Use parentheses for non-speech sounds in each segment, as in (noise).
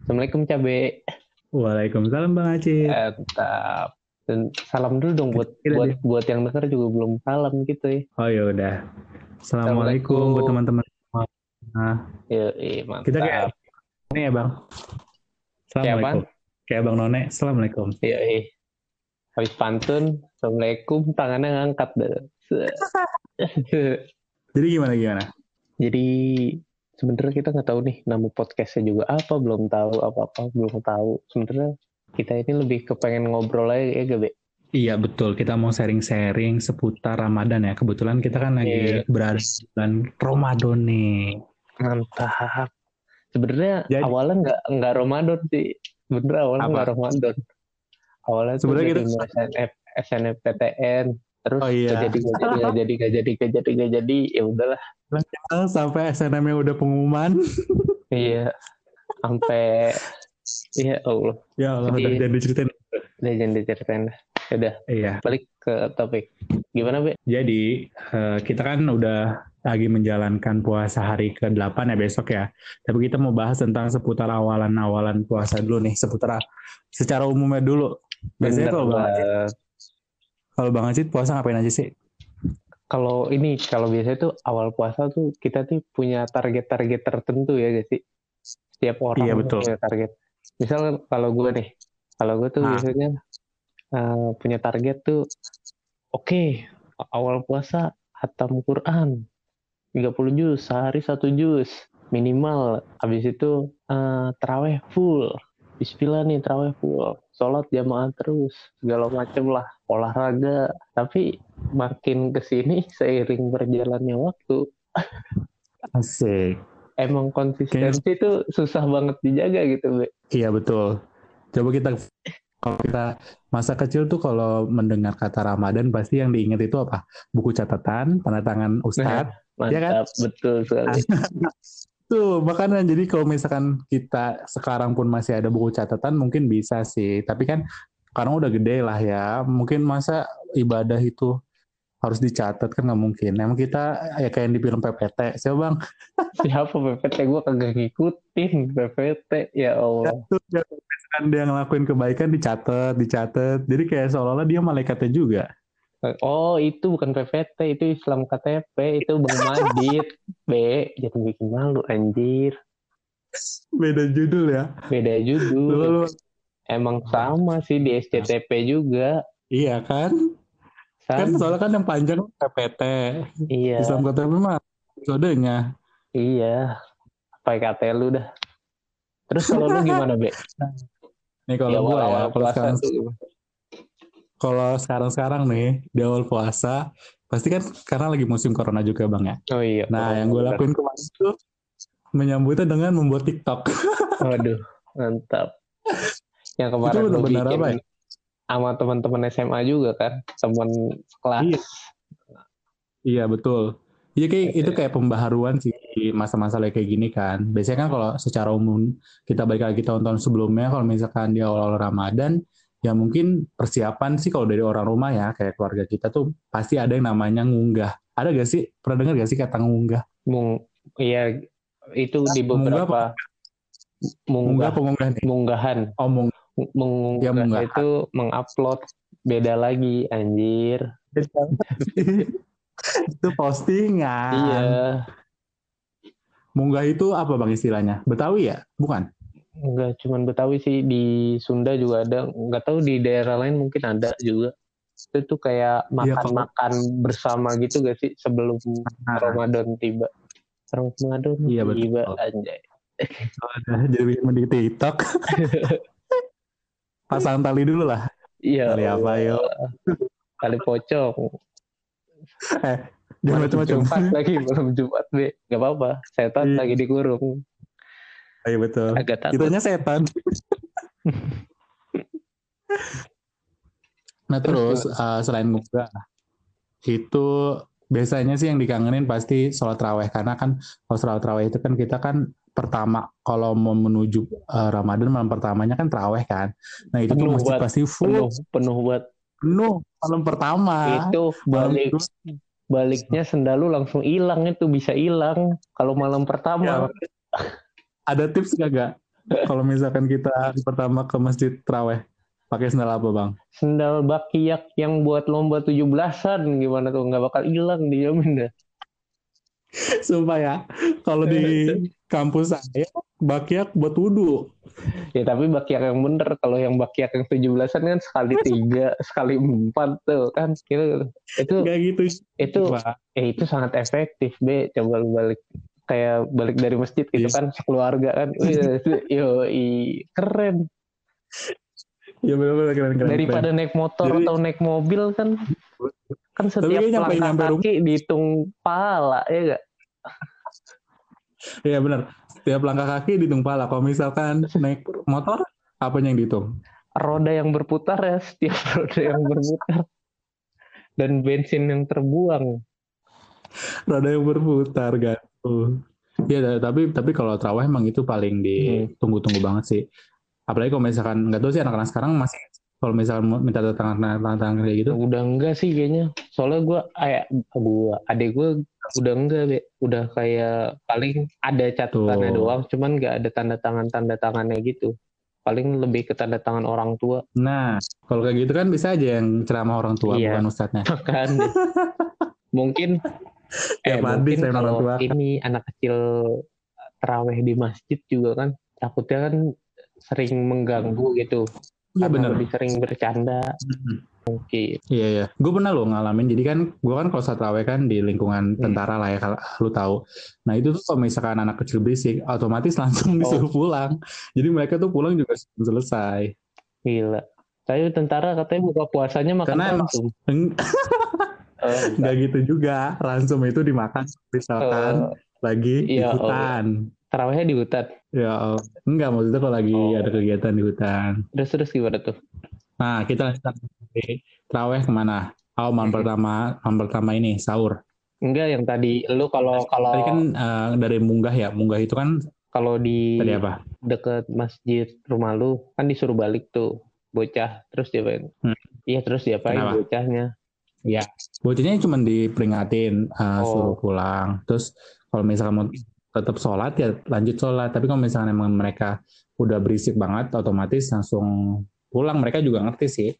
Assalamualaikum Cabe. Waalaikumsalam Bang Aceh. Tetap. Dan salam dulu dong buat Kira buat deh. buat yang denger juga belum salam gitu ya. Oh ya udah. Assalamualaikum buat teman-teman. Nah, Ya, iya, mantap. kita kayak ini ya Bang. Assalamualaikum. Kayak Bang None. Assalamualaikum. Iya, iya. Habis pantun, Assalamualaikum, tangannya ngangkat deh. (laughs) Jadi gimana gimana? Jadi sebenarnya kita nggak tahu nih nama podcastnya juga apa, belum tahu apa-apa, belum tahu. Sebenarnya kita ini lebih kepengen ngobrol aja ya, Gabe. Iya betul. Kita mau sharing-sharing seputar Ramadan ya. Kebetulan kita kan lagi Iya. berada di bulan Ramadan nih. Mantap. Sebenarnya Jadi- awalnya nggak nggak Ramadan sih. Sebenarnya awalnya Apa? nggak Ramadan. Awalnya Sebenarnya kita- SNF, SNFPTN. Terus Oh iya. nggak jadi nggak jadi nggak jadi nggak jadi nggak jadi nggak jadi ya udahlah. Sampai SNM-nya udah pengumuman. (laughs) Iya. Sampai Iya Allah. ya Allah Jadi- udah jadi ceritain. Udah jangan diceritain. Ya Udah Iya. balik ke topik. Gimana Be? Jadi eh, kita kan udah lagi menjalankan puasa hari ke-8 ya besok ya. Tapi kita mau bahas tentang seputar awalan-awalan puasa dulu nih, seputar secara umumnya dulu. Biasanya Bener kalau banget. Kalau Bang Acit puasa ngapain aja sih? Kalau ini kalau biasanya tuh awal puasa tuh kita tuh punya target-target tertentu ya guys sih. Setiap orang Iya, betul. punya target. Misal kalau gue nih, kalau gue tuh Nah. biasanya eh, punya target tuh oke awal puasa hatam Quran 30 juz sehari satu juz minimal habis itu eh, teraweh full Bismillah nih teraweh full sholat jamaah terus segala macem lah olahraga tapi makin ke sini seiring berjalannya waktu (laughs) Asik. emang konsistensi itu susah banget dijaga gitu Be. Iya betul. Coba kita kalau kita masa kecil tuh kalau mendengar kata Ramadan pasti yang diingat itu apa? Buku catatan, tanda tangan ustadz. mantap Iya kan? betul sekali (laughs) Tuh, makanya jadi kalau misalkan kita sekarang pun masih ada buku catatan mungkin bisa sih. Tapi kan sekarang udah gede lah ya. Mungkin masa ibadah itu harus dicatat kan nggak mungkin. Emang kita ya kayak yang di film PPT. Siapa bang? (laughs) siapa PPT gue kagak ngikutin PPT ya Allah Tuh, yang ngelakuin kebaikan dicatat, dicatat. Jadi kayak seolah-olah dia malaikatnya juga. Oh itu bukan PPT itu Islam KTP itu Bang Madit B jangan bikin malu anjir Beda judul ya. beda judul lu- emang sama sih di SCTP juga iya kan? Kan sama soalnya kan yang panjang PPT. iya Islam KTP mah episodenya. iya pakai KT lu dah terus kalau lu gimana Be? Nih kalau gua ya, sekarang tuh gimana? Kalau sekarang-sekarang nih di awal puasa pasti kan karena lagi musim corona juga bang ya. oh iya Nah yang gue lakuin kemarin itu menyambutnya dengan membuat TikTok. (laughs) Waduh, mantap. Yang kemarin Itu lu benar-benar bikin apa ya? sama teman-teman SMA juga kan, teman kelas. Iya. iya betul. Iya kayak itu kayak pembaharuan sih masa-masa kayak gini kan. Biasanya kan kalau secara umum kita balik lagi tahun-tahun sebelumnya kalau misalkan di awal-awal Ramadan ya mungkin persiapan sih kalau dari orang rumah ya kayak keluarga kita tuh pasti ada yang namanya ngunggah. Ada gak sih? Pernah dengar gak sih kata ngunggah? Mung, iya itu di beberapa Munggah munggah, apa ngunggah nih? munggahan, Oh, mengunggah Ya, munggahan. itu mengupload beda lagi anjir. (laughs) itu postingan. Iya, Munggah itu apa bang istilahnya? Betawi ya? Bukan? Enggak cuman Betawi sih di Sunda juga ada, nggak tahu di daerah lain mungkin ada juga. Itu tuh kayak Iya, makan-makan bersama gitu gak sih sebelum Nah, Ramadan tiba. Ramadan Iya, betul. tiba anjay. jadi di TikTok. (laughs) Pasang tali dulu lah. Iya. Tali apa yuk? Tali pocong. Jangan Malam macam-macam. Lagi belum Jumat be. Gak apa-apa. Setan Iya. lagi dikurung. Iya betul. Agak takut. Kitanya setan. nah terus uh, selain munggah itu biasanya sih yang dikangenin pasti sholat raweh karena kan kalau sholat raweh itu kan kita kan pertama kalau mau menuju uh, Ramadan malam pertamanya kan teraweh kan. Nah itu tuh Penuh masjid buat- pasti full Penuh penuh buat penuh malam pertama. itu balik baliknya sendal lu langsung hilang itu bisa hilang kalau malam pertama. Ada tips gak gak? Kalau misalkan kita hari pertama ke masjid Traweh, pakai sandal apa bang? Sendal bakiak yang buat lomba 17-an gimana tuh nggak bakal hilang dijamin dah. Sumpah ya, kalau di (laughs) kampus saya bakiak buat wudhu. Ya tapi bakiak yang bener kalau yang bakiak yang 17-an kan sekali tiga, sekali empat tuh kan gitu. Itu Gak gitu. itu Pak. eh itu sangat efektif be coba lu balik kayak balik dari masjid gitu Iya. kan sekeluarga kan (laughs) Wih, yo keren Ya benar-benar keren keren. daripada keren. naik motor Jadi- atau naik mobil kan kan setiap langkah nyampe kaki dihitung pala ya gak Iya benar. Setiap langkah kaki dihitung pala. Kalau misalkan naik motor, apanya yang dihitung? roda yang berputar ya setiap (laughs) roda yang berputar dan bensin yang terbuang Roda yang berputar kan. Iya, tapi tapi kalau terawih emang itu paling ditunggu-tunggu banget sih. Apalagi kalau misalkan nggak tahu sih anak-anak sekarang masih kalau misalkan minta tangan tangan kayak gitu. udah enggak sih kayaknya soalnya gue kayak gue adek gue udah enggak be udah kayak paling ada catatannya Tuh. doang cuman nggak ada tanda tangan tanda tangannya gitu paling lebih ke tanda tangan orang tua Nah, kalau kayak gitu kan bisa aja yang ceramah orang tua Iya. bukan ustadznya. (laughs) kan mungkin eh mungkin saya orang kalau tua. ini anak kecil teraweh di masjid juga kan takutnya kan sering mengganggu gitu Iya benar. lebih sering bercanda Mm-mm. mungkin Iya iya. Gue pernah loh ngalamin. Jadi kan gue kan kalau saat terawih kan di lingkungan Hmm. tentara lah ya kalau lu tahu. Nah itu tuh kalau misalkan anak kecil berisik, otomatis (laughs) langsung Oh. disuruh pulang. Jadi mereka tuh pulang juga selesai. gila saya tentara katanya buka puasanya makan Karena emang- Eng- Nggak gitu juga. Ransum itu dimakan misalkan lagi di iya, oh. hutan. terawihnya di hutan Ya oh. enggak maksudnya kalau lagi Oh. ada kegiatan di hutan. terus terus gimana tuh Nah kita lanjut dari terawih ke mana? Oh malam pertama malam pertama ini sahur. enggak yang tadi lu kalau kalau Tadi kan eh, dari munggah ya. Munggah itu kan kalau di tadi apa? deket masjid rumah lu kan disuruh balik tuh bocah terus diapain Hmm. iya terus diapain Kenapa? bocahnya Bocahnya cuma diperingatin eh, Oh. suruh pulang. Terus kalau misalkan mau tetap sholat ya lanjut sholat. Tapi kalau misalkan emang mereka udah berisik banget, otomatis langsung pulang. Mereka juga ngerti sih.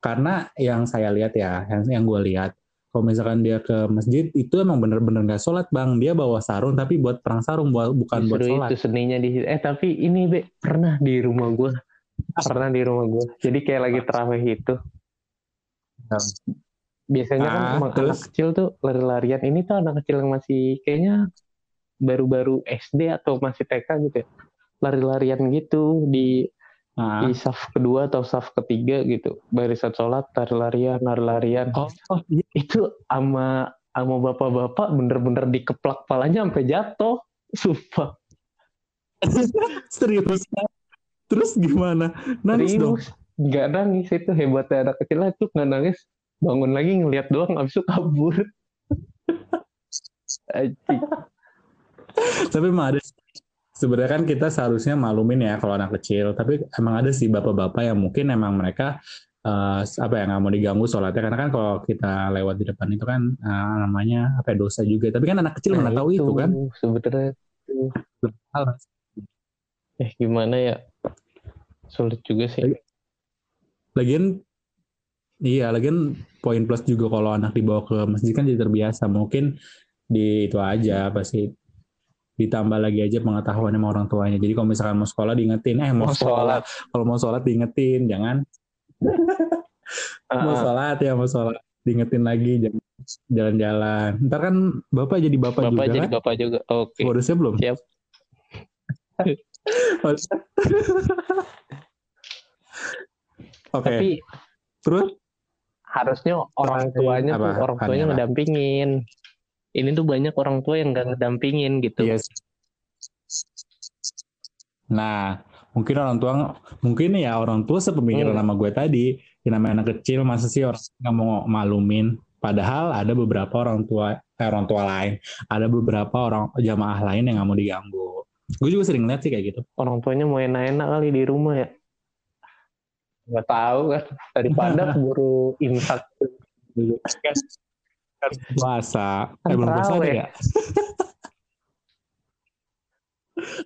Karena yang saya lihat ya, yang, yang gue lihat, kalau misalkan dia ke masjid itu emang bener-bener nggak sholat bang. Dia bawa sarung tapi buat perang sarung, buat- bukan buat Justru sholat. itu seninya di eh tapi ini be pernah di rumah gua pernah di rumah gua jadi kayak lagi terawih itu biasanya kan Ah, anak terus? kecil tuh lari-larian. Ini tuh anak kecil yang masih kayaknya baru-baru SD atau masih TK gitu ya. Lari-larian gitu di Nah, di saf kedua atau saf ketiga gitu. Barisan sholat lari-larian lari-larian. Oh, oh, iya. itu sama sama bapak-bapak bener-bener dikeplak palanya sampai jatuh. Sumpah. (laughs) Serius. Terus gimana? Nangis dong. serius. Nggak nangis. Itu hebatnya anak kecil itu nggak nangis bangun lagi ngeliat doang abis itu kabur. (laughs) Tapi emang ada sebenarnya kan kita seharusnya maklumin ya kalau anak kecil. Tapi emang ada sih bapak-bapak yang mungkin emang mereka eh, apa ya nggak mau diganggu sholatnya. Karena kan kalau kita lewat di depan itu kan eh, namanya apa ya, dosa juga. Tapi kan anak kecil mana Nah, tahu itu kan. sebenarnya. Eh gimana ya? Sulit juga sih. Lagian iya lagian poin plus juga kalau anak dibawa ke masjid kan jadi terbiasa. Mungkin di itu aja pasti ditambah lagi aja pengetahuan sama orang tuanya. Jadi kalau misalkan mau sekolah diingetin eh mau, mau sekolah. sholat. Kalau mau sholat diingetin jangan. Mau Ah, sholat ya mau sholat. Diingetin lagi jangan jalan-jalan. Ntar kan bapak jadi bapak, bapak juga jadi kan? bapak juga. Oke. Harusnya belum? Siap. (laughs) Oke. Tapi terus harusnya orang tuanya tuh Apa? orang tuanya apa? ngedampingin ini tuh banyak orang tua yang nggak ngedampingin gitu Yes. Nah, mungkin orang tua mungkin ya orang tua sepemikiran Hmm. sama gue tadi, yang namanya anak kecil masa sih orang nggak mau malumin. Padahal ada beberapa orang tua eh, orang tua lain, ada beberapa orang jamaah lain yang nggak mau diganggu. Gue juga sering lihat sih kayak gitu. orang tuanya mau enak-enak kali di rumah ya nggak tahu kan daripada (laughs) keburu imsak dulu Puasa, Kan eh belum puasa ada ya? (laughs)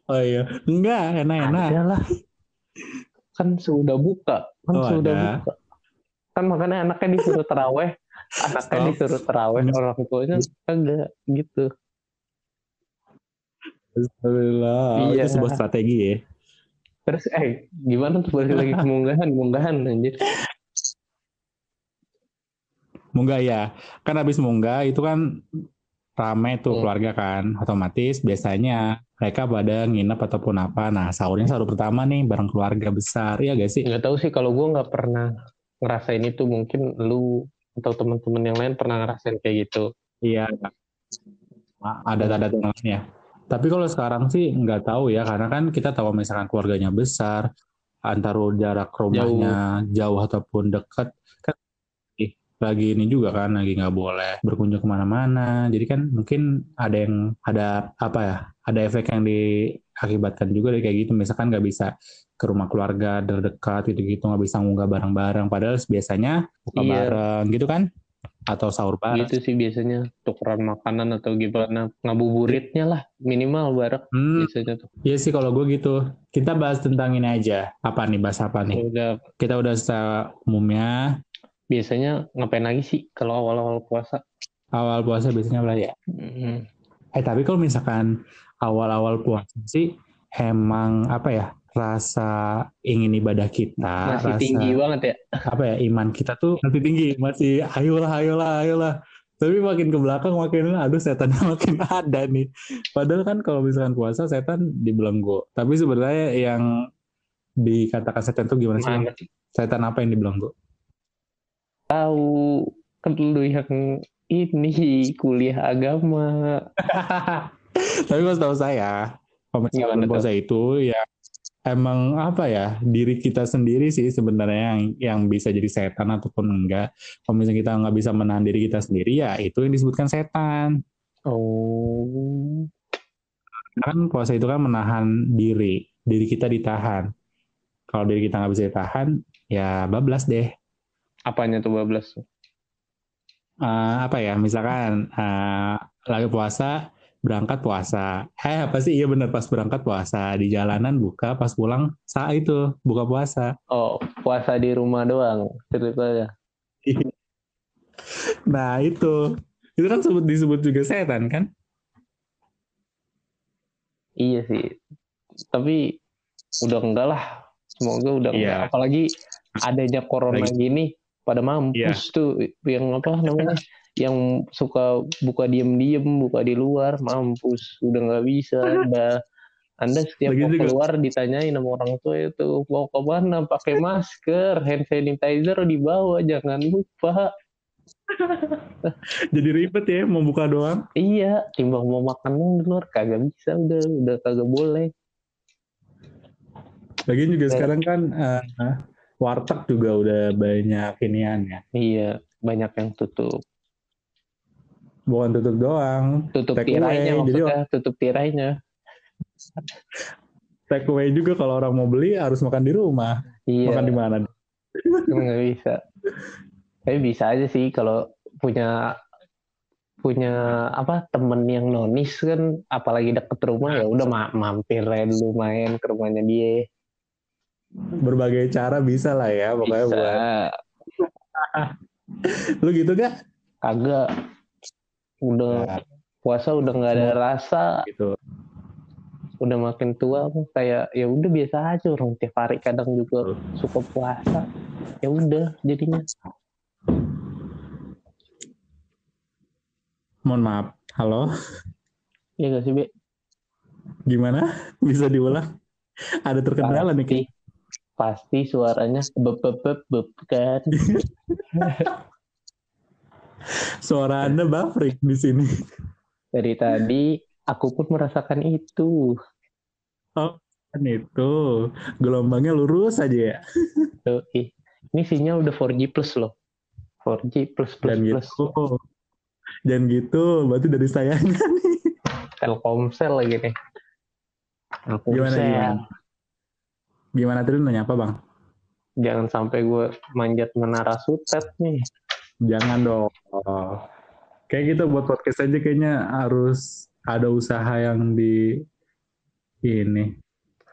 Oh iya, enggak, enak-enak. Lah. Kan sudah buka. Kan Oh, sudah ada. buka. Kan makanya anaknya disuruh teraweh. (laughs) Anaknya Stop. disuruh teraweh. Orang tuanya enggak gitu. Alhamdulillah. Iya. Itu sebuah strategi ya. Terus eh gimana tuh balik lagi ke (laughs) munggahan, munggahan anjir. Munggah ya. Kan habis munggah itu kan rame tuh Hmm. keluarga kan. Otomatis biasanya mereka pada nginep ataupun apa. Nah, sahurnya sahur pertama nih bareng keluarga besar. Iya gak sih? Nggak tahu sih kalau gue nggak pernah ngerasain itu mungkin lu atau teman-teman yang lain pernah ngerasain kayak gitu. Iya. Ada tanda tangannya. Tapi kalau sekarang sih nggak tahu ya, karena kan kita tahu misalkan keluarganya besar, antara jarak rumahnya jauh, ataupun dekat, kan lagi ini juga kan, lagi nggak boleh berkunjung ke mana-mana. Jadi kan mungkin ada yang ada apa ya, ada efek yang diakibatkan juga dari kayak gitu. Misalkan nggak bisa ke rumah keluarga terdekat gitu-gitu, nggak bisa ngunggah bareng-bareng. Padahal biasanya buka Iya. bareng gitu kan, atau sahur bareng. Gitu sih biasanya tukeran makanan atau gimana ngabuburitnya lah minimal bareng Hmm, biasanya tuh. Iya sih kalau gue gitu. Kita bahas tentang ini aja. Apa nih? Bahas apa nih? Udah Kita udah secara umumnya biasanya ngapain lagi sih kalau awal-awal puasa? awal puasa biasanya apa ya? Hmm. Eh tapi kalau misalkan awal-awal puasa sih emang apa ya? Rasa ingin ibadah kita, Masih rasa tinggi banget ya. apa ya? Iman kita tuh masih tinggi, masih ayolah, ayolah, ayolah. Tapi makin ke belakang makin aduh setannya (laughs) makin ada nih. Padahal kan kalau misalkan puasa setan dibelenggu. Tapi sebenarnya yang dikatakan setan tuh gimana sih? Setan apa yang dibelenggu? Tahu kan yang ini kuliah agama. (laughs) Tapi kalau tahu saya, Gimana puasa itu ya emang apa ya diri kita sendiri sih sebenarnya yang yang bisa jadi setan ataupun enggak. Kalau misalnya kita nggak bisa menahan diri kita sendiri ya itu yang disebutkan setan. Oh. Kan puasa itu kan menahan diri, diri kita ditahan. Kalau diri kita nggak bisa ditahan, ya bablas deh. Apanya tuh bablas? Eh, apa ya misalkan eh, lagi puasa berangkat puasa eh apa sih iya bener pas berangkat puasa di jalanan buka pas pulang saat itu buka puasa Oh, puasa di rumah doang ceritanya. (laughs) nah itu itu kan sebut disebut juga setan kan Iya sih. Tapi udah enggak lah. Semoga udah Iya. enggak. Apalagi adanya corona Lagi- gini pada mampus tuh yang apa namanya? Yang suka buka diem-diem, buka di luar, mampus. Udah nggak bisa. (laughs) Udah anda setiap Lagi mau juga- keluar ditanyain sama orang tua itu mau ke mana pakai masker, hand sanitizer dibawa, jangan lupa. (laughs) jadi ribet ya mau buka doang Iya, timbang mau makan di luar kagak bisa udah udah kagak boleh. lagian juga Iya. sekarang kan eh, warteg juga udah banyak inian ya Iya, banyak yang tutup. Bukan tutup doang. Tutup Take tirainya away, jadi maksudnya, tutup tirainya. take away juga kalau orang mau beli harus makan di rumah. Iya, makan di mana? Nggak bisa. Tapi bisa aja sih kalau punya punya apa temen yang nonis kan apalagi deket rumah ya udah ma- mampir dulu main ke rumahnya dia. Berbagai cara bisa lah ya pokoknya bisa. buat (laughs) lu gitu gak kagak udah Ya, puasa udah nggak ada rasa. gitu. Udah makin tua kayak ya udah biasa aja orang tiap hari kadang juga suka puasa. Ya udah jadinya. Mohon maaf. Halo? Ya gak sih be? Gimana? (laughs) Bisa diulang? Ada terkendala nih pasti. Pasti suaranya beb beb beb beb kan (laughs) suara anda buffering di sini. Dari tadi aku pun merasakan itu. Kan itu. Gelombangnya lurus aja ya. Tuh, ih. ini sinyal udah 4G plus loh. 4G plus plus dan plus. gitu. Dan gitu berarti dari sayanya (laughs) nih Telkomsel lagi nih. Gimana Telkomsel. gimana? Gimana tadi lu nanya apa bang? Jangan sampai gue manjat menara sutet nih jangan dong kayak gitu buat podcast aja kayaknya harus ada usaha yang di ini.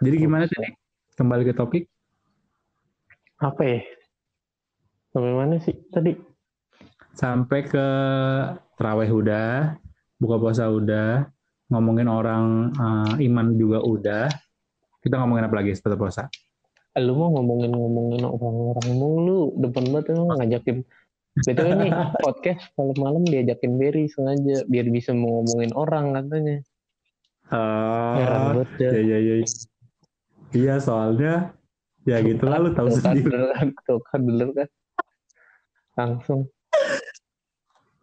Jadi gimana tadi? Kembali ke topik. Apa ya? Sampai mana sih tadi? Sampai ke terawih udah, buka puasa udah, ngomongin orang uh, iman juga udah. Kita ngomongin apa lagi setelah puasa? Lu mau ngomongin-ngomongin orang-orang mulu, depan banget emang ngajakin. Betul nih podcast kalau malam diajakin Berry sengaja biar bisa mau ngomongin orang katanya. Dah. ya ya ya. Iya soalnya ya gitu lah lu tahu Tuh kan, sendiri. kan, tuh kan bener kan. Langsung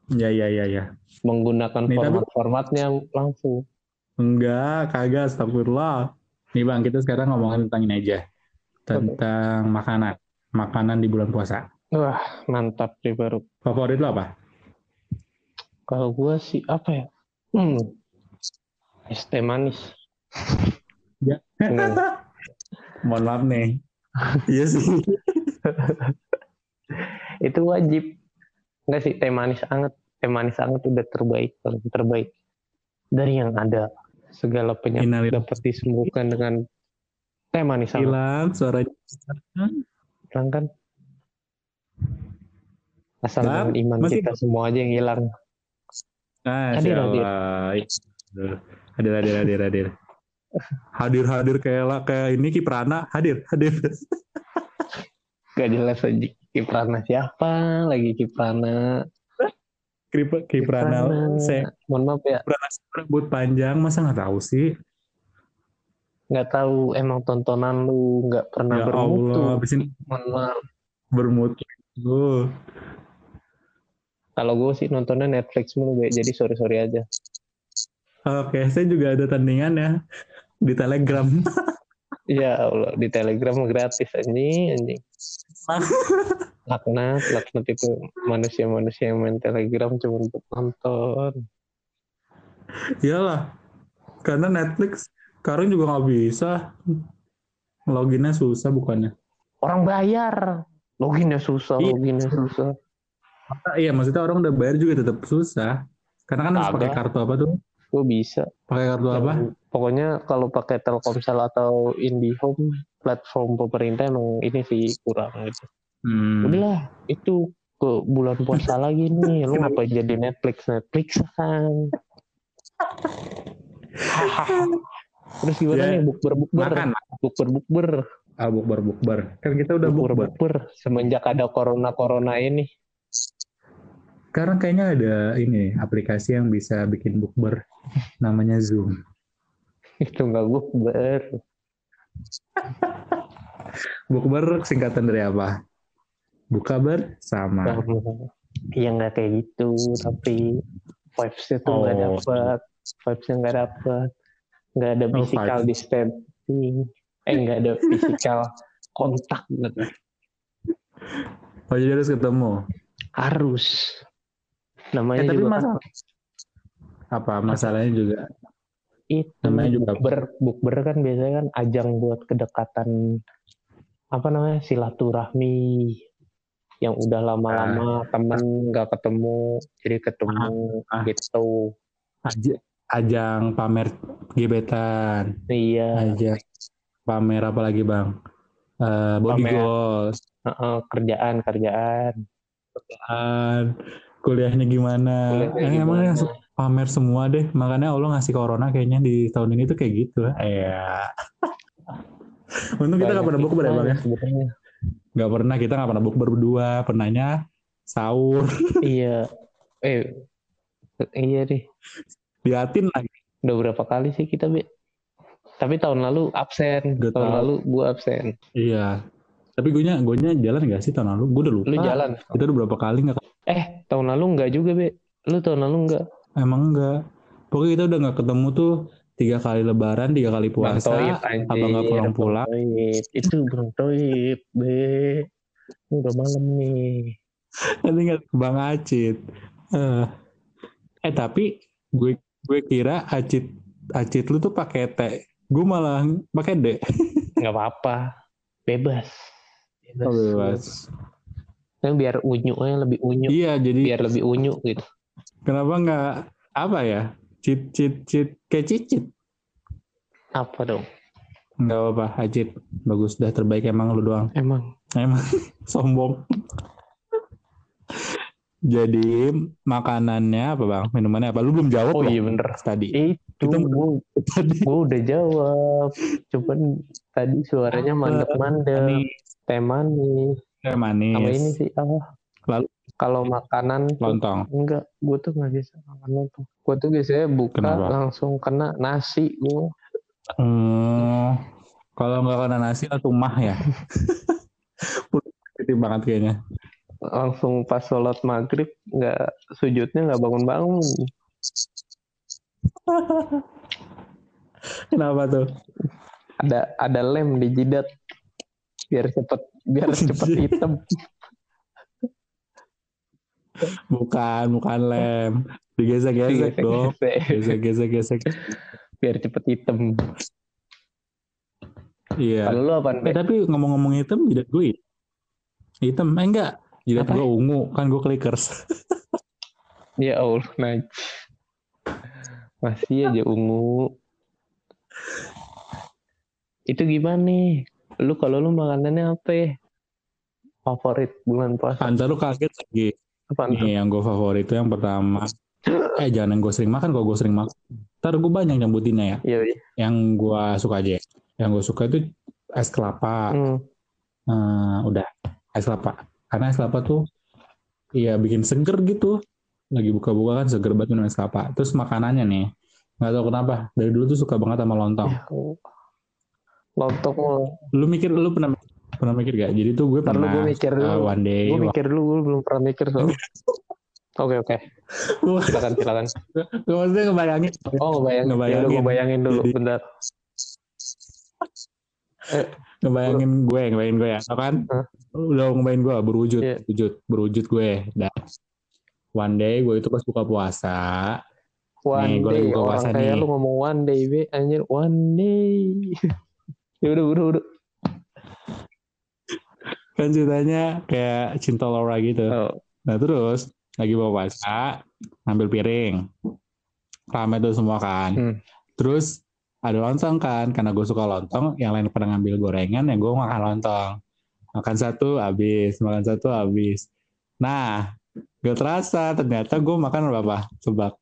Ya ya ya ya. menggunakan format-formatnya langsung. Enggak, kagak, astagfirullah. Nih bang, kita sekarang ngomongin tentang ini aja. Tentang makanan. Makanan di bulan puasa. Wah, mantap sih baru. Favorit lo apa? Kalau gua sih apa ya? Hmm. Es teh manis. Ya. (laughs) Mohon maaf nih. (laughs) iya sih. (laughs) Itu wajib. Enggak sih teh manis anget. Teh manis anget udah terbaik, paling terbaik dari yang ada. Segala penyakit Innalillahi. dapat disembuhkan dengan teh manis anget. Hilang suaranya. Hilang kan? Asal Nah, iman masih- kita semua aja yang hilang. Masya Hadir, hadir. Hadir, hadir, hadir, hadir. Hadir, hadir kayak kayak ini Kiprana. Hadir, hadir. Gak jelas aja Kiprana siapa lagi Kiprana. Kip- Kiprana. Saya Mohon maaf ya, Kiprana rambut panjang, masa nggak tahu sih? nggak tahu emang tontonan lu nggak pernah Ya bermutu. Allah, Mohon maaf. bermutu. Uh. Kalau gue sih nontonnya Netflix mulu, Be. jadi sorry-sorry aja. Oke, saya juga ada tandingan ya di Telegram. (laughs) Ya Allah, di Telegram gratis anjing, anjing. (laughs) Laknat, laknat itu manusia-manusia yang main Telegram cuma untuk nonton. Iyalah, karena Netflix sekarang juga nggak bisa. Loginnya susah bukannya. Orang bayar, loginnya susah, Iya. loginnya susah. Ah, Iya, maksudnya orang udah bayar juga tetap susah. Karena kan harus pakai kartu apa tuh? Gue bisa. Pakai kartu apa? Pokoknya kalau pakai Telkomsel atau IndiHome, platform pemerintah emang ini sih kurang gitu. Hmm. Udahlah, itu ke bulan puasa (laughs) lagi nih. Lu ngapain jadi Netflix Netflix kan? (laughs) Terus gimana Ya, nih bukber bukber Makan. bukber bukber Ah, bukber bukber. Kan kita udah bukber bukber. bukber semenjak ada corona corona ini Sekarang kayaknya ada ini aplikasi yang bisa bikin bukber. Namanya Zoom. itu nggak bukber (laughs) Bukber singkatan dari apa? Buka bersama. ya nggak kayak gitu tapi vibesnya tuh nggak Oh. dapet vibesnya nggak dapet nggak ada Oh, physical vibes. distancing eh nggak ada physical kontak gitu Oh jadi harus ketemu. harus. Namanya Eh, tapi juga masalah apa? Masalahnya juga? Itu namanya juga- bukber bukber kan biasanya kan ajang buat kedekatan apa namanya silaturahmi yang udah lama-lama temen nggak ketemu jadi ketemu Ah, ah. gitu. Aj- ajang pamer gebetan, iya. Ajang pamer apa lagi bang? Eh, body Pamer. goals, Heeh, kerjaan kerjaan kan, kuliahnya gimana? Kuliahnya Eh, emang gimana? yang pamer semua deh, makanya Allah ngasih corona kayaknya di tahun ini tuh kayak gitu lah. Iya. (laughs) Untung kita nggak pernah bukber ya bang ya? Nggak pernah, kita nggak pernah bukber berdua, pernahnya sahur, (laughs) iya eh iya deh diatin lagi. udah berapa kali sih kita be tapi tahun lalu absen Gak tahun tahu. lalu gua absen Iya. Tapi gue nya, jalan nggak sih tahun lalu? Gue udah lupa. lu jalan Kita udah berapa kali nggak? eh tahun lalu enggak juga be lu tahun lalu enggak Emang enggak. Pokoknya kita udah nggak ketemu tuh tiga kali lebaran, tiga kali puasa. Toib, apa nggak pulang-pulang? Bang Toib. Itu Bang Toib, Be. Udah malam nih. Nanti nggak Bang Acit. Eh, eh tapi gue gue kira Acit Acit lu tuh pakai T. Gue malah pakai D. Nggak apa-apa. Bebas. Bebas. Oh, bebas. Yang biar unyunya lebih unyu. Iya, jadi Biar lebih unyu gitu. kenapa nggak apa ya? Cit cit cit kayak cicit. Apa dong? Nggak apa-apa, Ajit. Bagus, dah terbaik emang lu doang. Emang Emang (laughs) sombong. Jadi makanannya apa bang? Minumannya apa? Lu belum jawab Oh iya bener. tadi. Itu (laughs) Gue Tadi. udah jawab. Cuman tadi suaranya mandek-mandek. Teh manis. Teh manis. Sama ini sih apa? Lalu? Kalau makanan tuh- Lontong. enggak, gue tuh nggak bisa makan lontong. Gue tuh biasanya buka Kenapa? langsung kena nasi gue. Hmm, kalau nggak kena nasi atau mah ya. (laughs) Positif banget kayaknya. Langsung pas sholat maghrib nggak sujudnya nggak bangun-bangun. (laughs) Kenapa tuh? Ada ada lem di jidat biar cepet biar cepet hitam. Bukan, bukan lem. Digesek-gesek dong. Gesek-gesek. Gesek-gesek-gesek. biar cepet hitam. Iya. Kalau lu apa? Eh, tapi ngomong-ngomong hitam, jidat gue hitam. Eh, enggak. Jidat Apa? gue ungu. Kan gue clickers. Ya Allah, Naj. Masih aja ungu. Itu gimana nih? Lu kalau lu makanannya apa ya? Favorit bulan puasa? Antar lu kaget lagi. Apa? Nih, yang gue favorit itu yang pertama. Eh, jangan yang gue sering makan. Kalau gue sering makan, ntar gue banyak nyebutinnya ya. Iya, iya. Yang gue suka aja. Yang gue suka itu es kelapa. Hmm. Eh, udah, es kelapa. Karena es kelapa tuh, iya bikin seger gitu. Lagi buka-buka kan seger banget minum es kelapa. Terus makanannya nih, nggak tahu kenapa. Dari dulu tuh suka banget sama lontong. Ya, Lontong. Lu mikir, lu pernah pernah mikir gak? Jadi tuh gue pernah gue mikir eh, dulu. one day. Gue mikir dulu, gue belum pernah mikir soal. Oke, oke. Silakan, silakan. gue maksudnya ngebayangin. Oh, ngebayangin. Ngebayangin. Ya gue bayangin dulu, Jadi- bentar. ngebayangin gue, ngebayangin gue ya, kan? Lu Udah ngebayangin gue, berwujud, Iya. berwujud, berwujud gue. Dan one day gue itu pas buka puasa, One Nih, gue lagi day, buka orang puasa kayak nih. lu ngomong one day, be. Anjir, one day. (laughs) ya udah, udah, udah. kan ceritanya kayak cinta Laura gitu. Oh, Nah terus lagi bawa puasa, ngambil piring, rame tuh semua kan. Hmm. Terus ada lontong kan, karena gue suka lontong, yang lain pada ngambil gorengan, yang gue makan lontong. Makan satu habis, makan satu habis. Nah, gak terasa ternyata gue makan berapa? Sebak.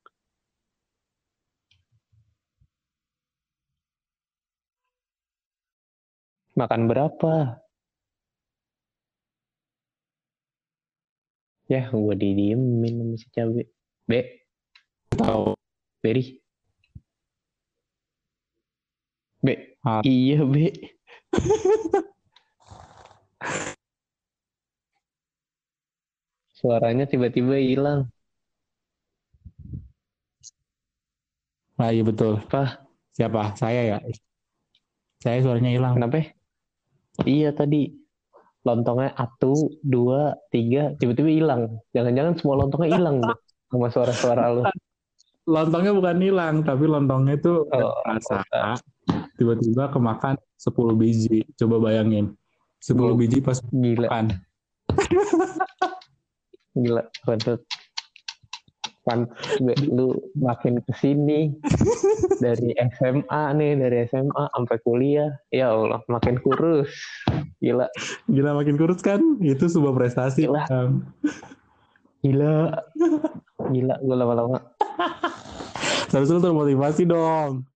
makan berapa? Ya, gue didiemin sama si cabe. Be, Tahu. Beri. Be, Ah. iya, Be. (laughs) Suaranya tiba-tiba hilang. Nah, iya betul. Apa? Siapa? Saya ya. Saya suaranya hilang. Kenapa? Iya tadi lontongnya satu, dua, tiga, tiba-tiba hilang. Jangan-jangan semua lontongnya hilang sama suara-suara lu. Lontongnya bukan hilang, tapi lontongnya itu Oh, rasa. Tiba-tiba kemakan 10 biji. Coba bayangin. 10 Bu. biji pas Gila, makan. (laughs) gila. Pantes, Be. lu makin ke sini dari SMA nih, dari SMA sampai kuliah. Ya Allah, makin kurus. Gila, Gila makin kurus kan? Itu sebuah prestasi. Gila. Bang. gila. Gila, gue lama-lama. Harus lu termotivasi dong.